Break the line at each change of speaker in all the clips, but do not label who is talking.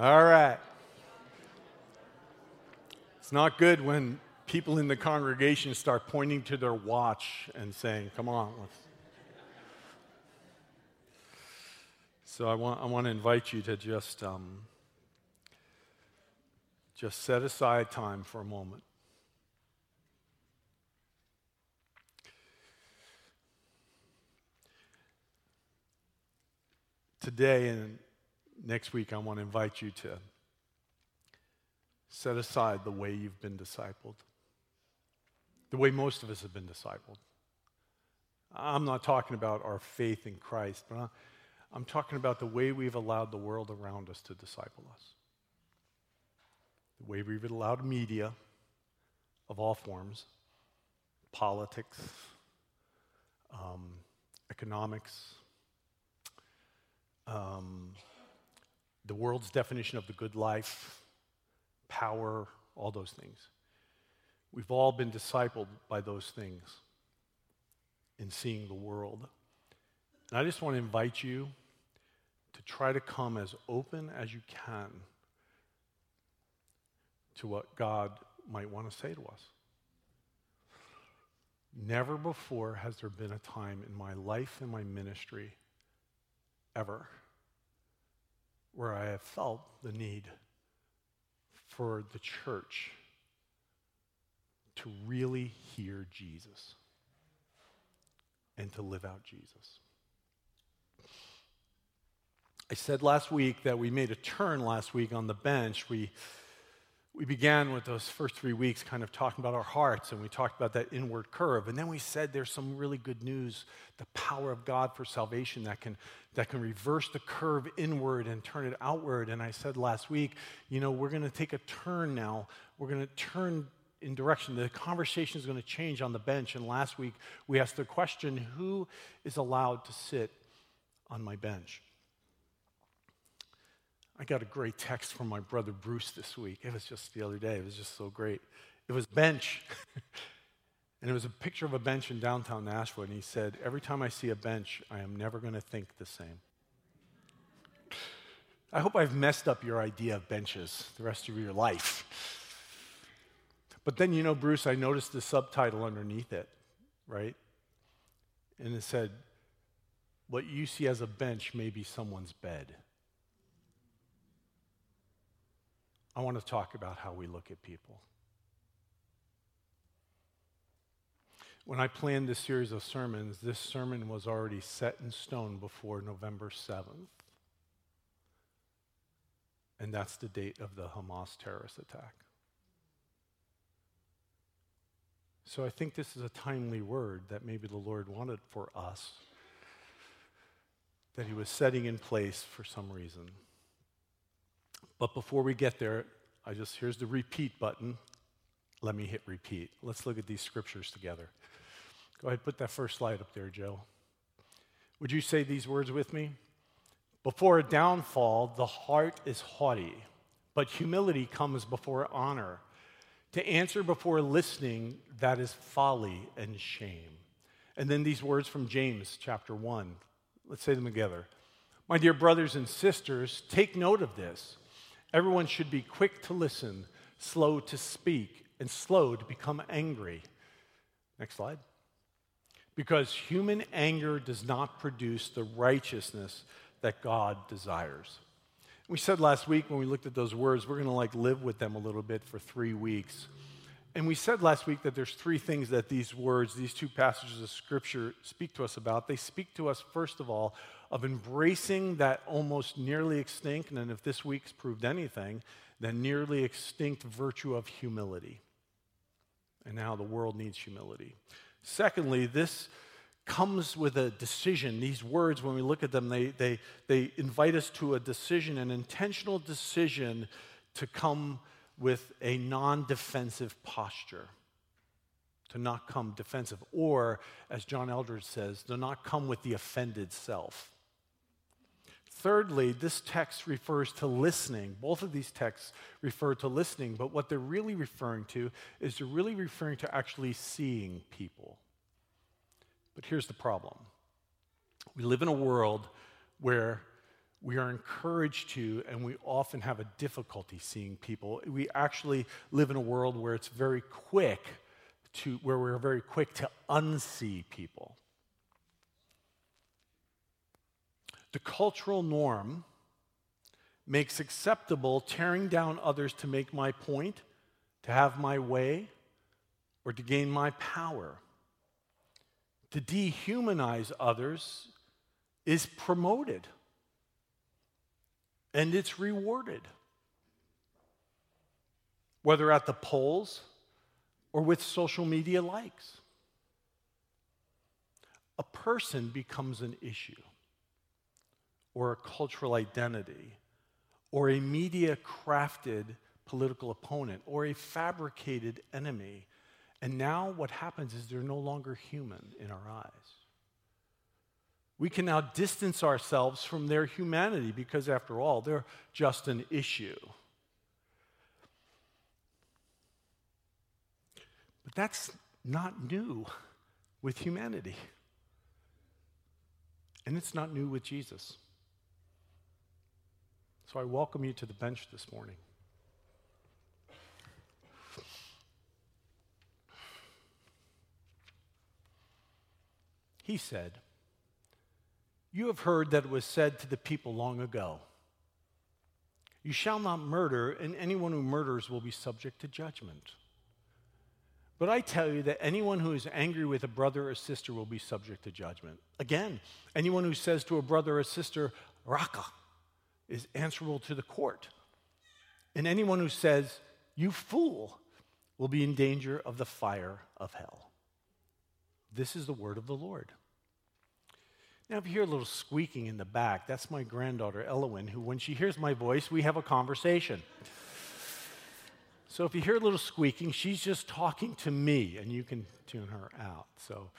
All right. It's not good when people in the congregation start pointing to their watch and saying, Come on. So I want, I want to invite you to just, um, just set aside time for a moment. Today and next week, I want to invite you to set aside the way you've been discipled, the way most of us have been discipled. I'm not talking about our faith in Christ, but I'm talking about the way we've allowed the world around us to disciple us. The way we've allowed media of all forms, politics, um, economics, um, the world's definition of the good life, power, all those things. We've all been discipled by those things in seeing the world. And I just want to invite you to try to come as open as you can to what God might want to say to us. Never before has there been a time in my life and my ministry, ever, where I have felt the need for the church to really hear Jesus and to live out Jesus. I said last week that we made a turn last week on the bench. We, we began with those first three weeks kind of talking about our hearts, and we talked about that inward curve. And then we said there's some really good news the power of God for salvation that can, that can reverse the curve inward and turn it outward. And I said last week, you know, we're going to take a turn now. We're going to turn in direction. The conversation is going to change on the bench. And last week, we asked the question who is allowed to sit on my bench? I got a great text from my brother Bruce this week. It was just the other day. It was just so great. It was bench. and it was a picture of a bench in downtown Nashville. And he said, Every time I see a bench, I am never going to think the same. I hope I've messed up your idea of benches the rest of your life. But then, you know, Bruce, I noticed the subtitle underneath it, right? And it said, What you see as a bench may be someone's bed. I want to talk about how we look at people. When I planned this series of sermons, this sermon was already set in stone before November 7th. And that's the date of the Hamas terrorist attack. So I think this is a timely word that maybe the Lord wanted for us, that He was setting in place for some reason. But before we get there, I just, here's the repeat button. Let me hit repeat. Let's look at these scriptures together. Go ahead, put that first slide up there, Joe. Would you say these words with me? Before a downfall, the heart is haughty, but humility comes before honor. To answer before listening, that is folly and shame. And then these words from James chapter 1. Let's say them together. My dear brothers and sisters, take note of this. Everyone should be quick to listen, slow to speak, and slow to become angry. Next slide. Because human anger does not produce the righteousness that God desires. We said last week when we looked at those words, we're going to like live with them a little bit for three weeks. And we said last week that there's three things that these words, these two passages of scripture speak to us about. They speak to us, first of all, of embracing that almost nearly extinct, and if this week's proved anything, that nearly extinct virtue of humility. And now the world needs humility. Secondly, this comes with a decision. These words, when we look at them, they, they, they invite us to a decision, an intentional decision to come with a non defensive posture, to not come defensive. Or, as John Eldredge says, to not come with the offended self. Thirdly, this text refers to listening. Both of these texts refer to listening, but what they're really referring to is they're really referring to actually seeing people. But here's the problem we live in a world where we are encouraged to, and we often have a difficulty seeing people. We actually live in a world where it's very quick to, where we're very quick to unsee people. The cultural norm makes acceptable tearing down others to make my point, to have my way, or to gain my power. To dehumanize others is promoted and it's rewarded. Whether at the polls or with social media likes. A person becomes an issue or a cultural identity or a media crafted political opponent or a fabricated enemy. And now what happens is they're no longer human in our eyes. We can now distance ourselves from their humanity because, after all, they're just an issue. But that's not new with humanity. And it's not new with Jesus. So I welcome you to the bench this morning. He said, You have heard that it was said to the people long ago, You shall not murder, and anyone who murders will be subject to judgment. But I tell you that anyone who is angry with a brother or sister will be subject to judgment. Again, anyone who says to a brother or sister, Raca, is answerable to the court. And anyone who says, You fool, will be in danger of the fire of hell. This is the word of the Lord. Now, if you hear a little squeaking in the back, that's my granddaughter, Elowen, who, when she hears my voice, we have a conversation. So if you hear a little squeaking, she's just talking to me, and you can tune her out. So,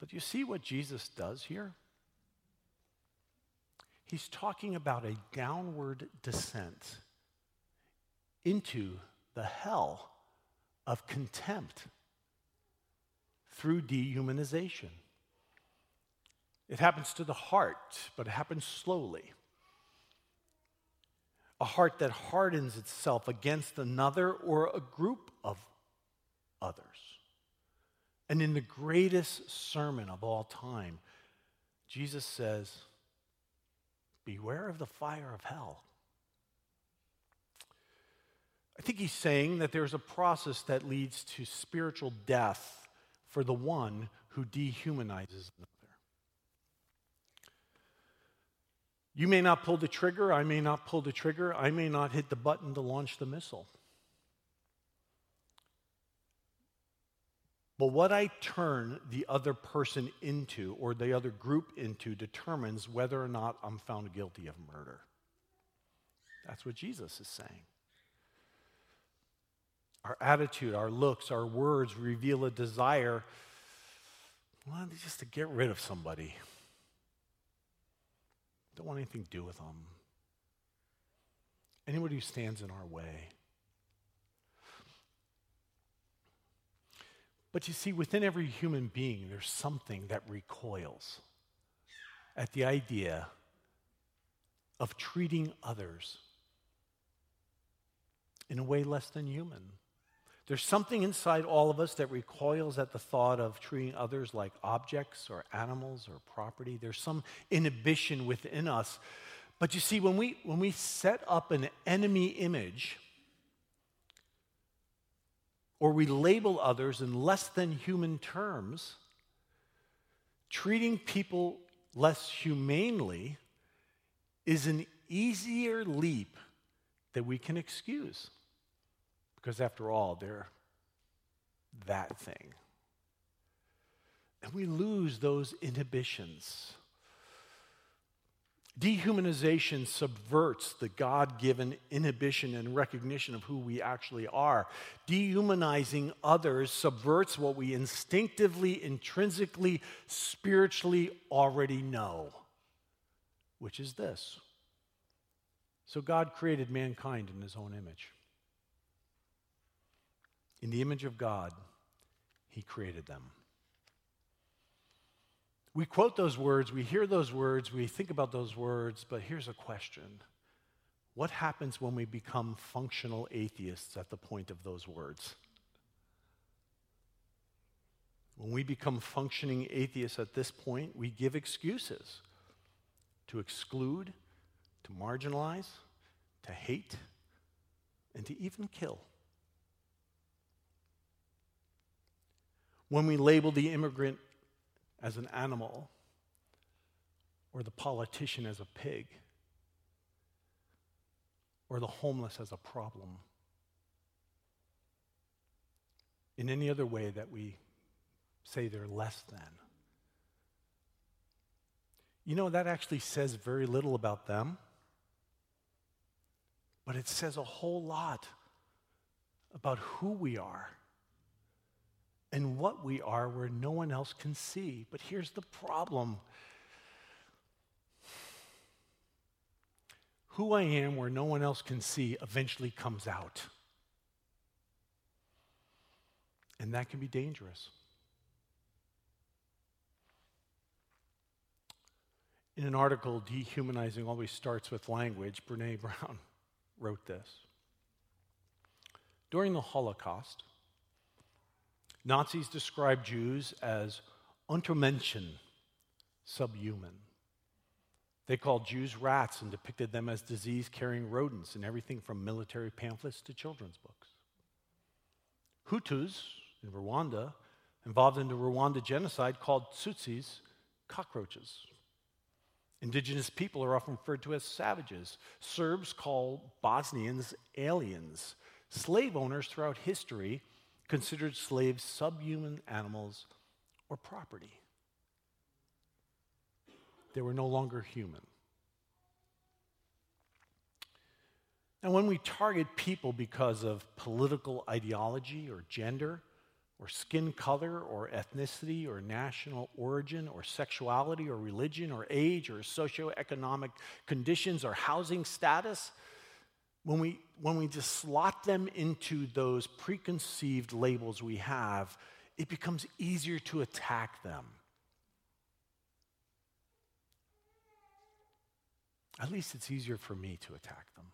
but you see what Jesus does here? He's talking about a downward descent into the hell of contempt through dehumanization. It happens to the heart, but it happens slowly. A heart that hardens itself against another or a group of others. And in the greatest sermon of all time, Jesus says, Beware of the fire of hell. I think he's saying that there's a process that leads to spiritual death for the one who dehumanizes another. You may not pull the trigger, I may not pull the trigger, I may not hit the button to launch the missile. But what I turn the other person into or the other group into determines whether or not I'm found guilty of murder. That's what Jesus is saying. Our attitude, our looks, our words reveal a desire well, just to get rid of somebody. Don't want anything to do with them. Anybody who stands in our way. But you see, within every human being, there's something that recoils at the idea of treating others in a way less than human. There's something inside all of us that recoils at the thought of treating others like objects or animals or property. There's some inhibition within us. But you see, when we, when we set up an enemy image, or we label others in less than human terms, treating people less humanely is an easier leap that we can excuse. Because after all, they're that thing. And we lose those inhibitions. Dehumanization subverts the God given inhibition and recognition of who we actually are. Dehumanizing others subverts what we instinctively, intrinsically, spiritually already know, which is this. So, God created mankind in his own image. In the image of God, he created them. We quote those words, we hear those words, we think about those words, but here's a question What happens when we become functional atheists at the point of those words? When we become functioning atheists at this point, we give excuses to exclude, to marginalize, to hate, and to even kill. When we label the immigrant as an animal or the politician as a pig or the homeless as a problem. In any other way that we say they're less than. You know, that actually says very little about them, but it says a whole lot about who we are and what we are where no one else can see. But here's the problem who I am where no one else can see eventually comes out. And that can be dangerous. In an article, Dehumanizing Always Starts with Language, Brene Brown wrote this. During the Holocaust, Nazis described Jews as Untermenschen, subhuman. They called Jews rats and depicted them as disease carrying rodents in everything from military pamphlets to children's books. Hutus in Rwanda, involved in the Rwanda genocide, called Tutsis cockroaches. Indigenous people are often referred to as savages. Serbs call Bosnians aliens. Slave owners throughout history considered slaves subhuman animals or property. They were no longer human. And when we target people because of political ideology or gender, or skin color, or ethnicity, or national origin, or sexuality, or religion, or age, or socioeconomic conditions, or housing status, when we, when we just slot them into those preconceived labels we have, it becomes easier to attack them. At least it's easier for me to attack them.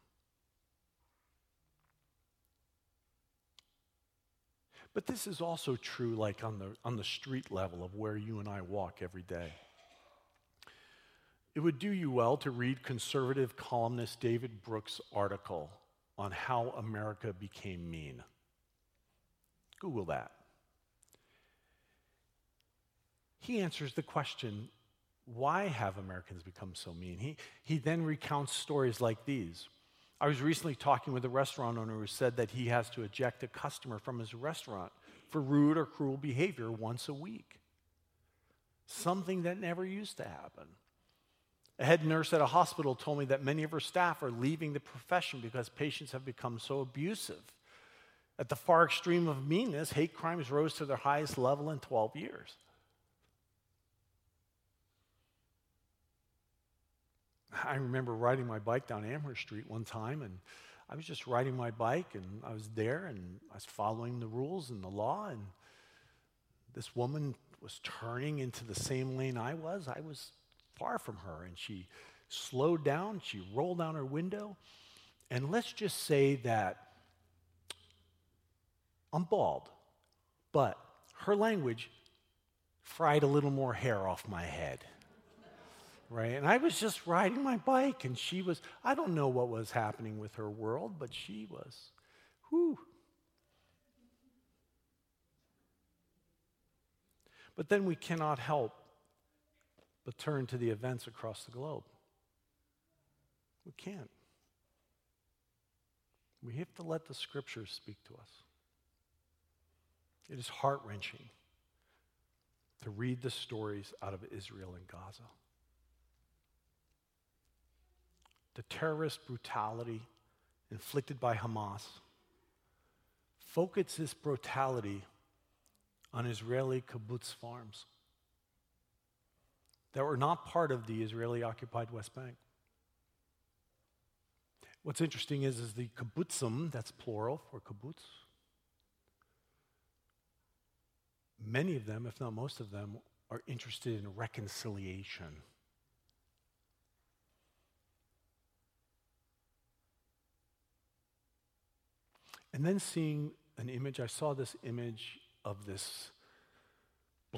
But this is also true, like on the, on the street level of where you and I walk every day. It would do you well to read conservative columnist David Brooks' article on how America became mean. Google that. He answers the question why have Americans become so mean? He, he then recounts stories like these. I was recently talking with a restaurant owner who said that he has to eject a customer from his restaurant for rude or cruel behavior once a week. Something that never used to happen. A head nurse at a hospital told me that many of her staff are leaving the profession because patients have become so abusive. At the far extreme of meanness, hate crimes rose to their highest level in 12 years. I remember riding my bike down Amherst Street one time, and I was just riding my bike, and I was there, and I was following the rules and the law, and this woman was turning into the same lane I was. I was far from her. And she slowed down, she rolled down her window. And let's just say that I'm bald, but her language fried a little more hair off my head. Right? And I was just riding my bike, and she was, I don't know what was happening with her world, but she was, whew. But then we cannot help but turn to the events across the globe. We can't. We have to let the scriptures speak to us. It is heart wrenching to read the stories out of Israel and Gaza. The terrorist brutality inflicted by Hamas focuses brutality on Israeli kibbutz farms that were not part of the Israeli occupied West Bank. What's interesting is, is the kibbutzim, that's plural for kibbutz, many of them, if not most of them, are interested in reconciliation. And then seeing an image, I saw this image of this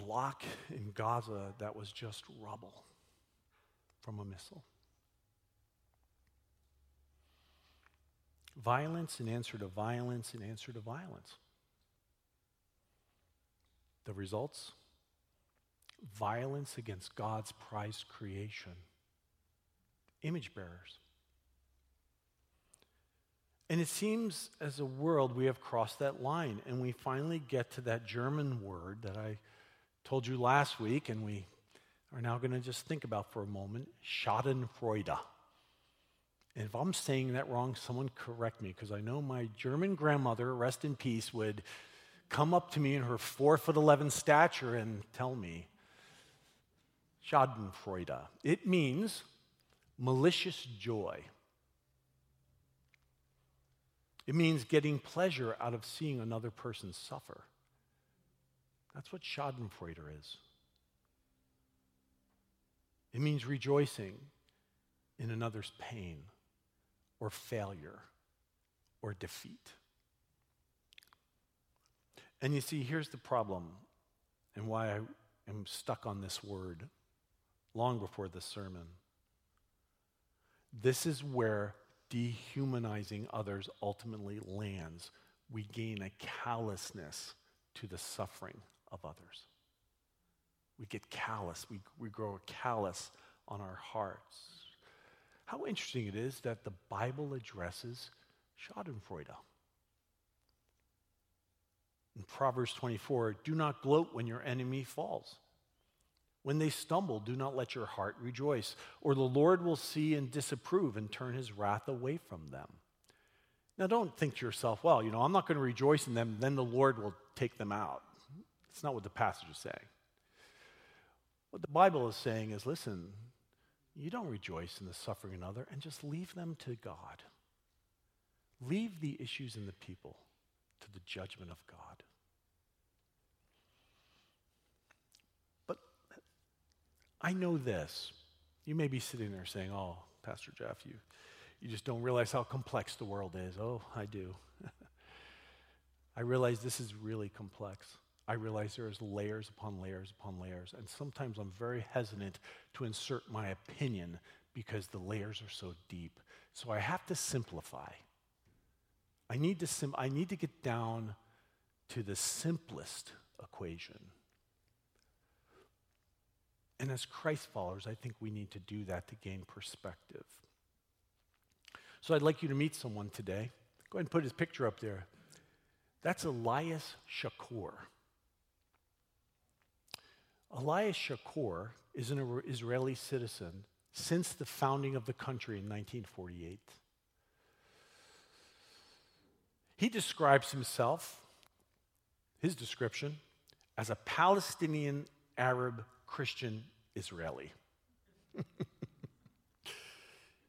block in Gaza that was just rubble from a missile. Violence in answer to violence in answer to violence. The results? Violence against God's prized creation. Image bearers. And it seems as a world we have crossed that line, and we finally get to that German word that I told you last week, and we are now going to just think about for a moment Schadenfreude. And if I'm saying that wrong, someone correct me, because I know my German grandmother, rest in peace, would come up to me in her four foot 11 stature and tell me Schadenfreude. It means malicious joy. It means getting pleasure out of seeing another person suffer. That's what Schadenfreude is. It means rejoicing in another's pain or failure or defeat. And you see, here's the problem and why I am stuck on this word long before this sermon. This is where dehumanizing others ultimately lands. We gain a callousness to the suffering of others. We get callous, we, we grow callous on our hearts. How interesting it is that the Bible addresses Schadenfreude. In Proverbs 24, do not gloat when your enemy falls. When they stumble, do not let your heart rejoice, or the Lord will see and disapprove and turn his wrath away from them. Now, don't think to yourself, well, you know, I'm not going to rejoice in them, then the Lord will take them out. It's not what the passage is saying. What the Bible is saying is listen, you don't rejoice in the suffering of another and just leave them to God. Leave the issues and the people to the judgment of God. But I know this. You may be sitting there saying, Oh, Pastor Jeff, you, you just don't realize how complex the world is. Oh, I do. I realize this is really complex. I realize there's layers upon layers upon layers. And sometimes I'm very hesitant to insert my opinion because the layers are so deep. So I have to simplify. I need to, sim- I need to get down to the simplest equation. And as Christ followers, I think we need to do that to gain perspective. So I'd like you to meet someone today. Go ahead and put his picture up there. That's Elias Chacour. Elias Chacour is an Israeli citizen since the founding of the country in 1948. He describes himself, his description, as a Palestinian Arab Christian Israeli.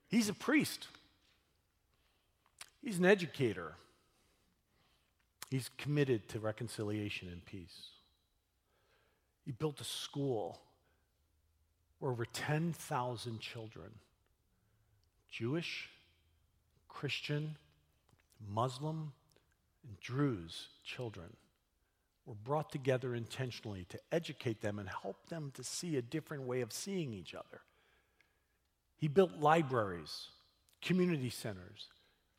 He's a priest. He's an educator. He's committed to reconciliation and peace. He built a school where over 10,000 children, Jewish, Christian, Muslim, and Druze children, were brought together intentionally to educate them and help them to see a different way of seeing each other. He built libraries, community centers,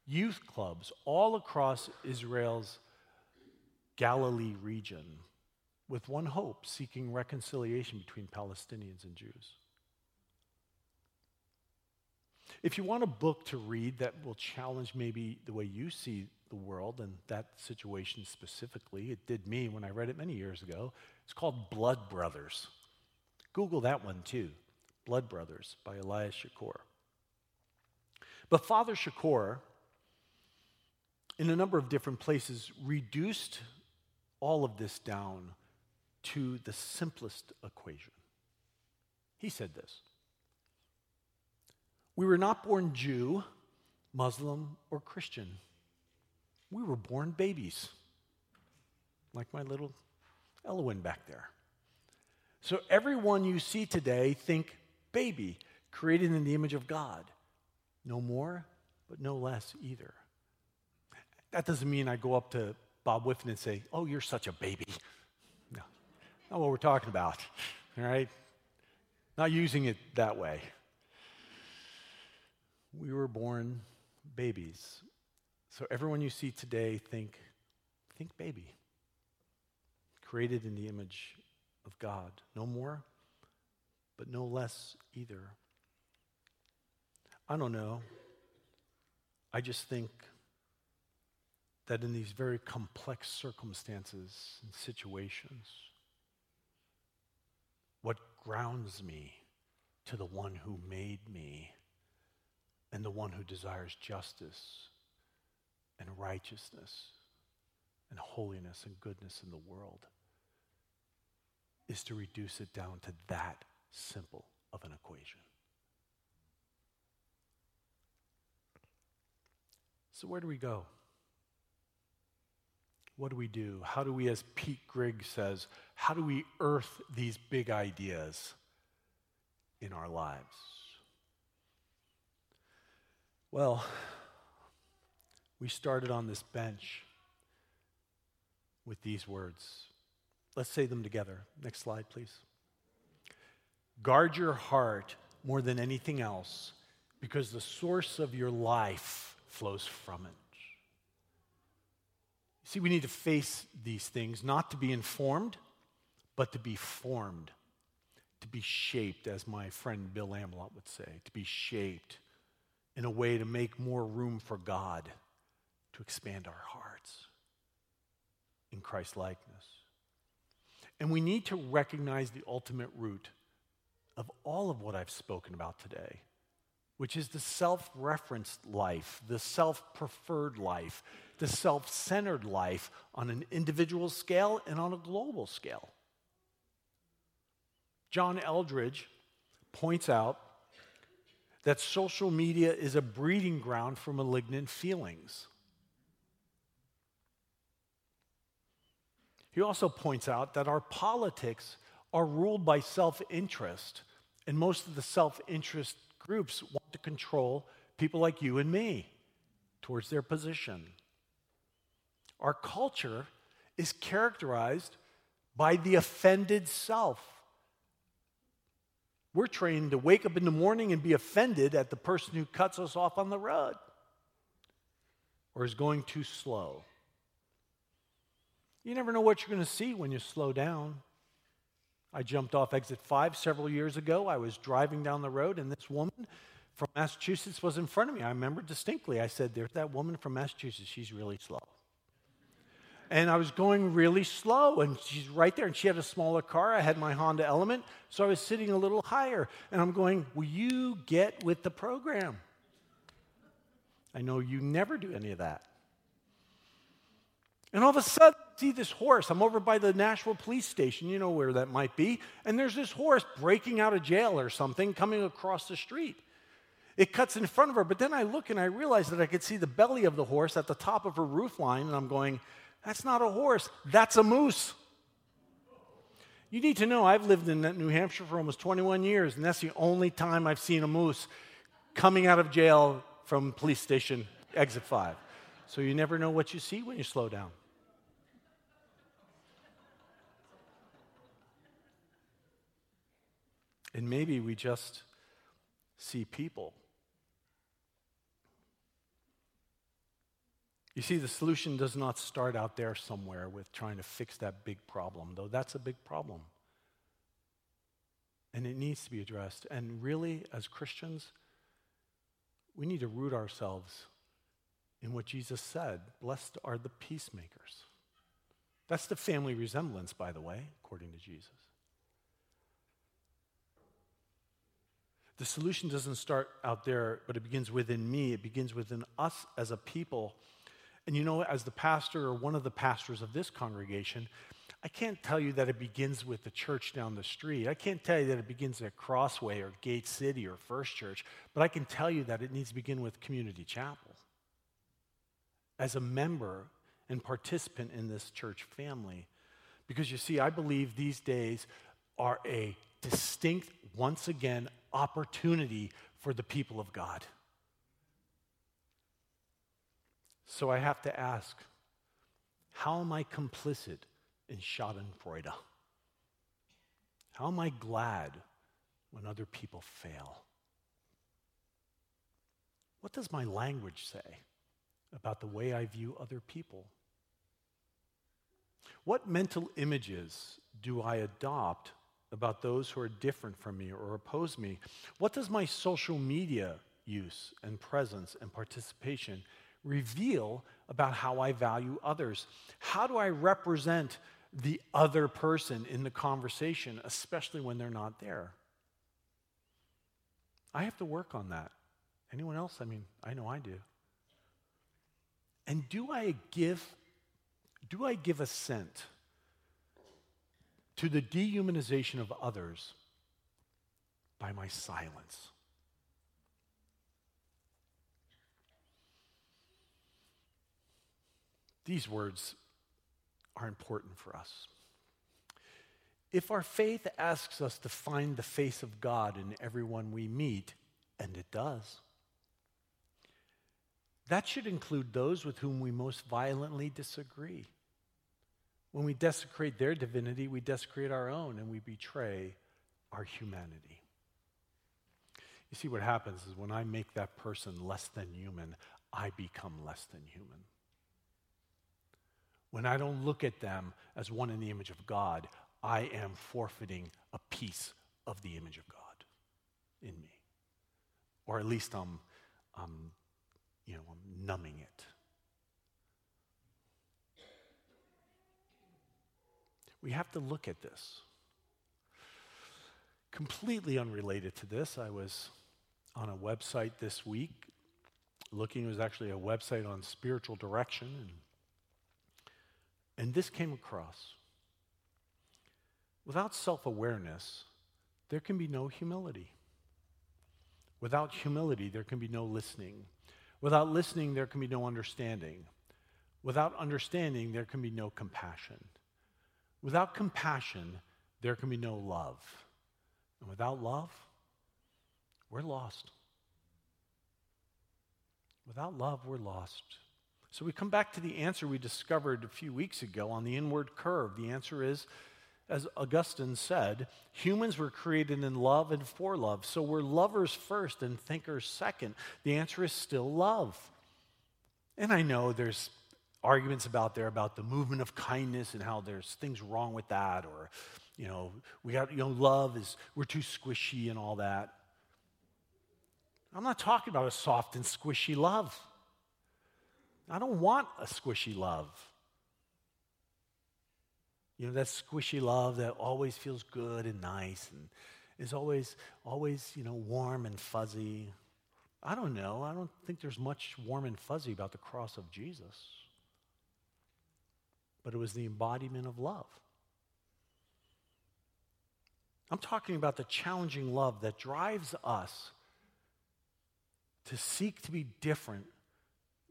youth clubs all across Israel's Galilee region with one hope seeking reconciliation between Palestinians and Jews. If you want a book to read that will challenge maybe the way you see the world and that situation specifically. It did me when I read it many years ago. It's called Blood Brothers. Google that one too Blood Brothers by Elias Chacour. But Father Chacour, in a number of different places, reduced all of this down to the simplest equation. He said this We were not born Jew, Muslim, or Christian. We were born babies, like my little Elowen back there. So everyone you see today, think baby, created in the image of God. No more, but no less either. That doesn't mean I go up to Bob Whiffen and say, Oh, you're such a baby. No, not what we're talking about, all right? Not using it that way. We were born babies. So everyone you see today, think, think baby. Created in the image of God. No more, but no less either. I don't know. I just think that in these very complex circumstances and situations, grounds me to the one who made me and the one who desires justice and righteousness and holiness and goodness in the world is to reduce it down to that simple of an equation. So, where do we go? What do we do? How do we, as Pete Greig says, how do we earth these big ideas in our lives? Well, we started on this bench with these words. Let's say them together. Next slide, please. Guard your heart more than anything else because the source of your life flows from it. See, we need to face these things not to be informed, but to be formed, to be shaped, as my friend Bill Amelot would say, to be shaped in a way to make more room for God to expand our hearts in Christ likeness. And we need to recognize the ultimate root of all of what I've spoken about today, which is the self referenced life, the self preferred life, the self centered life on an individual scale and on a global scale. John Eldredge points out that social media is a breeding ground for malignant feelings. He also points out that our politics are ruled by self interest, and most of the self interest groups want to control people like you and me towards their position. Our culture is characterized by the offended self. We're trained to wake up in the morning and be offended at the person who cuts us off on the road or is going too slow. You never know what you're going to see when you slow down. I jumped off exit five several years ago. I was driving down the road, and this woman from Massachusetts was in front of me. I remember distinctly. I said, There's that woman from Massachusetts. She's really slow. And I was going really slow, and she's right there. And she had a smaller car. I had my Honda Element, so I was sitting a little higher. And I'm going, Will you get with the program? I know you never do any of that. And all of a sudden, see this horse. I'm over by the Nashua police station, you know where that might be. And there's this horse breaking out of jail or something coming across the street. It cuts in front of her, but then I look and I realize that I could see the belly of the horse at the top of her roof line, and I'm going, that's not a horse, that's a moose. You need to know I've lived in New Hampshire for almost 21 years, and that's the only time I've seen a moose coming out of jail from police station exit 5. So you never know what you see when you slow down. And maybe we just see people You see, the solution does not start out there somewhere with trying to fix that big problem, though that's a big problem. And it needs to be addressed. And really, as Christians, we need to root ourselves in what Jesus said Blessed are the peacemakers. That's the family resemblance, by the way, according to Jesus. The solution doesn't start out there, but it begins within me. It begins within us as a people and you know, as the pastor or one of the pastors of this congregation, I can't tell you that it begins with the church down the street. I can't tell you that it begins at Crossway or Gate City or First Church, but I can tell you that it needs to begin with Community Chapel. As a member and participant in this church family. Because you see, I believe these days are a distinct, once again, opportunity for the people of God. So I have to ask how am I complicit in Schadenfreude? How am I glad when other people fail? What does my language say about the way I view other people? What mental images do I adopt about those who are different from me or oppose me? What does my social media use and presence and participation reveal about how I value others? How do I represent the other person in the conversation, especially when they're not there? I have to work on that. Anyone else? I mean, I know I do. And do I give do I give assent to the dehumanization of others by my silence? These words are important for us. If our faith asks us to find the face of God in everyone we meet, and it does, that should include those with whom we most violently disagree. When we desecrate their divinity, we desecrate our own and we betray our humanity. You see, what happens is when I make that person less than human, I become less than human. When I don't look at them as one in the image of God, I am forfeiting a piece of the image of God in me. Or at least I'm, I'm you know, I'm numbing it. We have to look at this. Completely unrelated to this, I was on a website this week looking, it was actually a website on spiritual direction, and, and this came across. Without self awareness, there can be no humility. Without humility, there can be no listening. Without listening, there can be no understanding. Without understanding, there can be no compassion. Without compassion, there can be no love. And without love, we're lost. Without love, we're lost. So we come back to the answer we discovered a few weeks ago on the inward curve. The answer is as Augustine said, humans were created in love and for love. So we're lovers first and thinkers second. The answer is still love. And I know there's arguments about there about the movement of kindness and how there's things wrong with that or you know we got you know love is we're too squishy and all that i'm not talking about a soft and squishy love i don't want a squishy love you know, that squishy love that always feels good and nice and is always, always, you know, warm and fuzzy. I don't know. I don't think there's much warm and fuzzy about the cross of Jesus. But it was the embodiment of love. I'm talking about the challenging love that drives us to seek to be different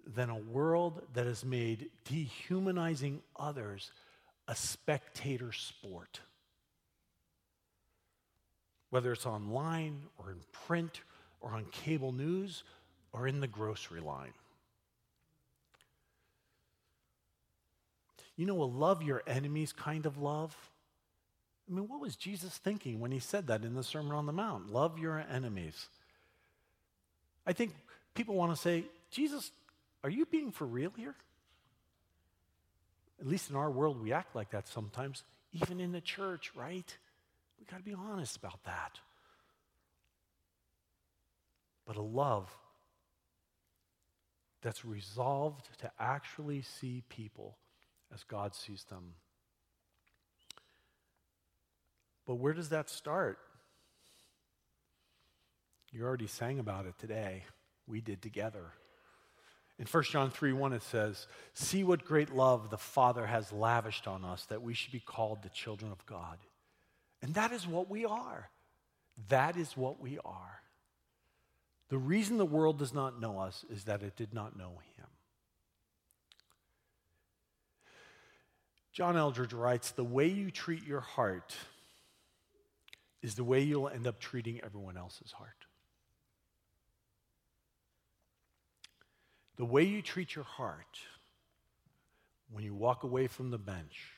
than a world that has made dehumanizing others a spectator sport. Whether it's online or in print or on cable news or in the grocery line. You know, a love your enemies kind of love. I mean, what was Jesus thinking when he said that in the Sermon on the Mount? Love your enemies. I think people want to say, Jesus, are you being for real here? At least in our world, we act like that sometimes, even in the church, right? We got to be honest about that. But a love that's resolved to actually see people as God sees them. But where does that start? You already sang about it today. We did together. In 1 John 3 1, it says, See what great love the Father has lavished on us that we should be called the children of God. And that is what we are. That is what we are. The reason the world does not know us is that it did not know Him. John Eldredge writes The way you treat your heart is the way you'll end up treating everyone else's heart. The way you treat your heart when you walk away from the bench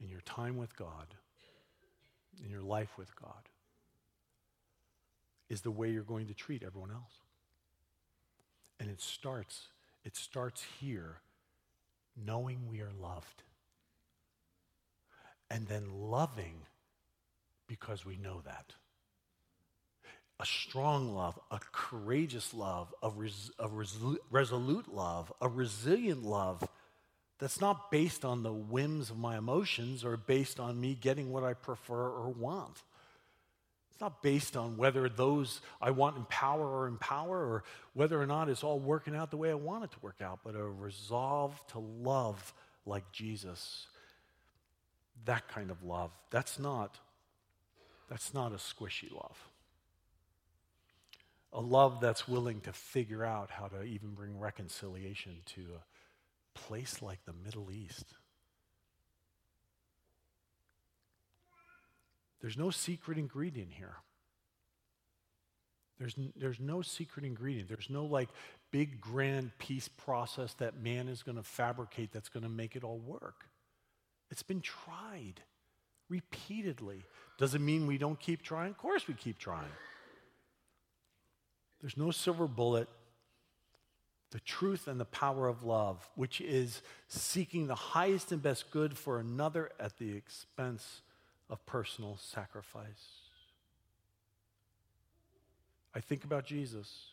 in your time with God, in your life with God, is the way you're going to treat everyone else. And it starts, it starts here, knowing we are loved. And then loving because we know that. A strong love, a courageous love, a, res- a resol- resolute love, a resilient love that's not based on the whims of my emotions or based on me getting what I prefer or want. It's not based on whether those I want in power or in power or whether or not it's all working out the way I want it to work out, but a resolve to love like Jesus. That kind of love. That's not, that's not a squishy love. A love that's willing to figure out how to even bring reconciliation to a place like the Middle East. There's no secret ingredient here. There's, there's no secret ingredient. There's no like big grand peace process that man is going to fabricate that's going to make it all work. It's been tried repeatedly. Does it mean we don't keep trying? Of course we keep trying. There's no silver bullet. The truth and the power of love, which is seeking the highest and best good for another at the expense of personal sacrifice. I think about Jesus,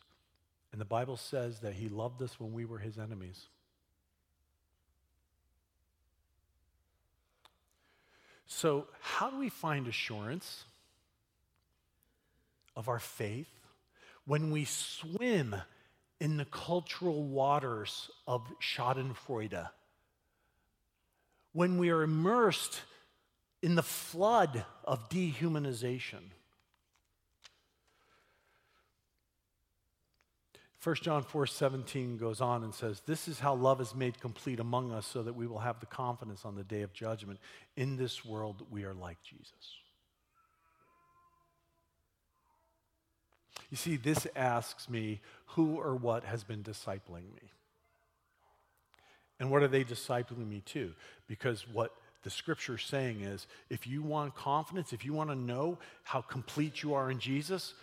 and the Bible says that he loved us when we were his enemies. So, how do we find assurance of our faith when we swim in the cultural waters of Schadenfreude? When we are immersed in the flood of dehumanization? 1 John 4 17 goes on and says, This is how love is made complete among us so that we will have the confidence on the day of judgment. In this world, we are like Jesus. You see, this asks me who or what has been discipling me. And what are they discipling me to? Because what the scripture is saying is if you want confidence, if you want to know how complete you are in Jesus,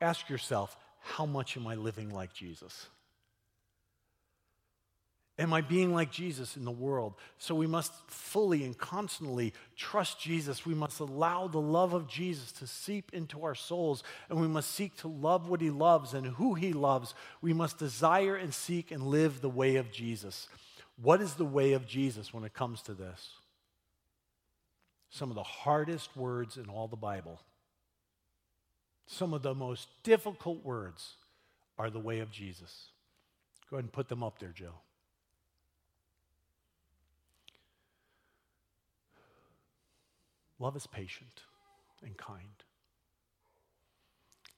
ask yourself, how much am I living like Jesus? Am I being like Jesus in the world? So we must fully and constantly trust Jesus. We must allow the love of Jesus to seep into our souls, and we must seek to love what he loves and who he loves. We must desire and seek and live the way of Jesus. What is the way of Jesus when it comes to this? Some of the hardest words in all the Bible some of the most difficult words are the way of Jesus. Go ahead and put them up there, Joe. Love is patient and kind.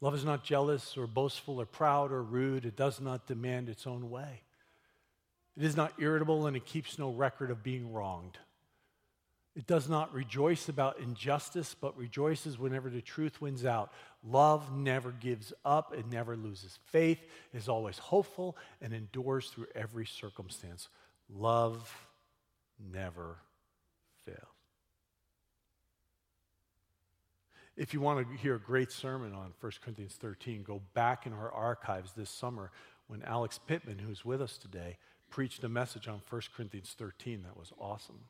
Love is not jealous or boastful or proud or rude. It does not demand its own way. It is not irritable and it keeps no record of being wronged. It does not rejoice about injustice, but rejoices whenever the truth wins out. Love never gives up, it never loses faith, is always hopeful, and endures through every circumstance. Love never fails. If you want to hear a great sermon on 1 Corinthians 13, go back in our archives this summer when Alex Pittman, who's with us today, preached a message on 1 Corinthians 13 that was awesome.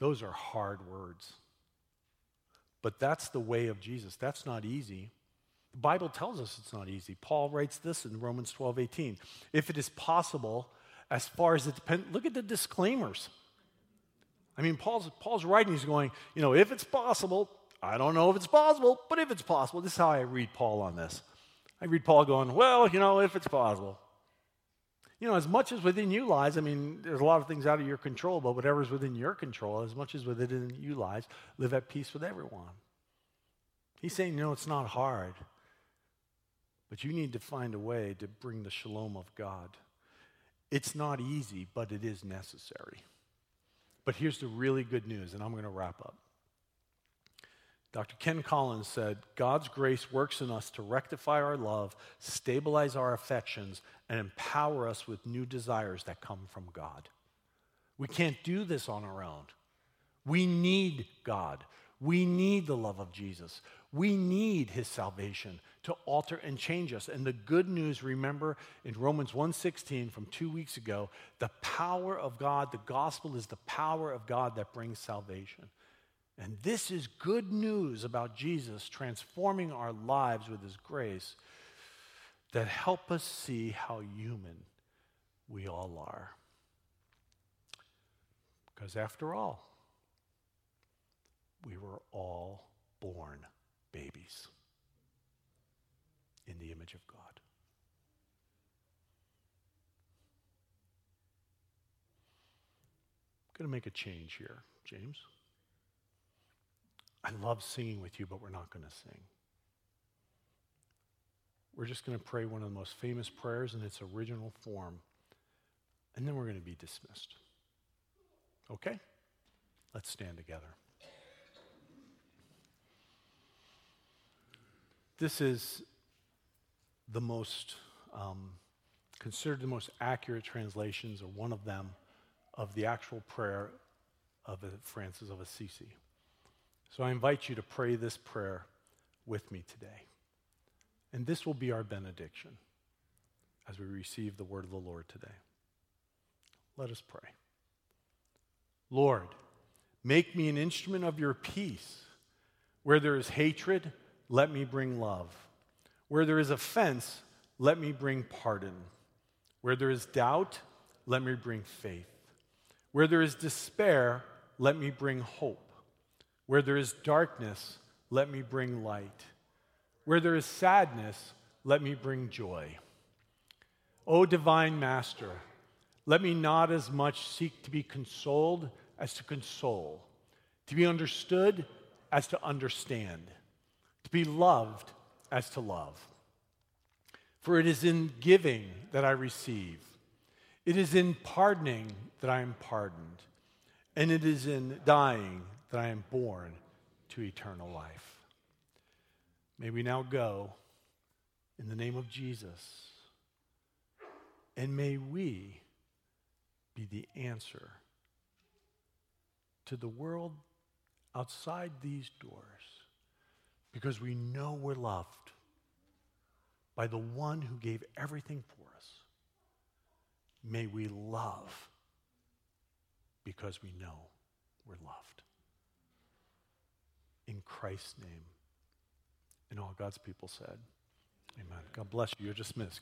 Those are hard words. But that's the way of Jesus. That's not easy. The Bible tells us it's not easy. Paul writes this in Romans 12 18. If it is possible, as far as it depends, look at the disclaimers. I mean, Paul's, Paul's writing, he's going, you know, if it's possible, I don't know if it's possible, but if it's possible, this is how I read Paul on this. I read Paul going, well, you know, if it's possible you know, as much as within you lies, I mean, there's a lot of things out of your control, but whatever's within your control, as much as within you lies, live at peace with everyone. He's saying, you know, it's not hard, but you need to find a way to bring the shalom of God. It's not easy, but it is necessary. But here's the really good news, and I'm going to wrap up. Dr. Ken Collins said, God's grace works in us to rectify our love, stabilize our affections, and empower us with new desires that come from God. We can't do this on our own. We need God. We need the love of Jesus. We need his salvation to alter and change us. And the good news, remember in Romans 1:16 from 2 weeks ago, the power of God, the gospel is the power of God that brings salvation. And this is good news about Jesus transforming our lives with his grace that help us see how human we all are. Because after all, we were all born babies in the image of God. I'm going to make a change here, James. I love singing with you, but we're not going to sing. We're just going to pray one of the most famous prayers in its original form, and then we're going to be dismissed. Okay? Let's stand together. This is the most, um, considered the most accurate translations, or one of them, of the actual prayer of Francis of Assisi. So I invite you to pray this prayer with me today. And this will be our benediction as we receive the word of the Lord today. Let us pray. Lord, make me an instrument of your peace. Where there is hatred, let me bring love. Where there is offense, let me bring pardon. Where there is doubt, let me bring faith. Where there is despair, let me bring hope. Where there is darkness, let me bring light. Where there is sadness, let me bring joy. O divine Master, let me not as much seek to be consoled as to console, to be understood as to understand, to be loved as to love. For it is in giving that I receive, it is in pardoning that I am pardoned, and it is in dying that I am born to eternal life. May we now go in the name of Jesus, and may we be the answer to the world outside these doors because we know we're loved by the one who gave everything for us. May we love because we know we're loved in Christ's name. And all God's people said, Amen. God bless you. You're dismissed.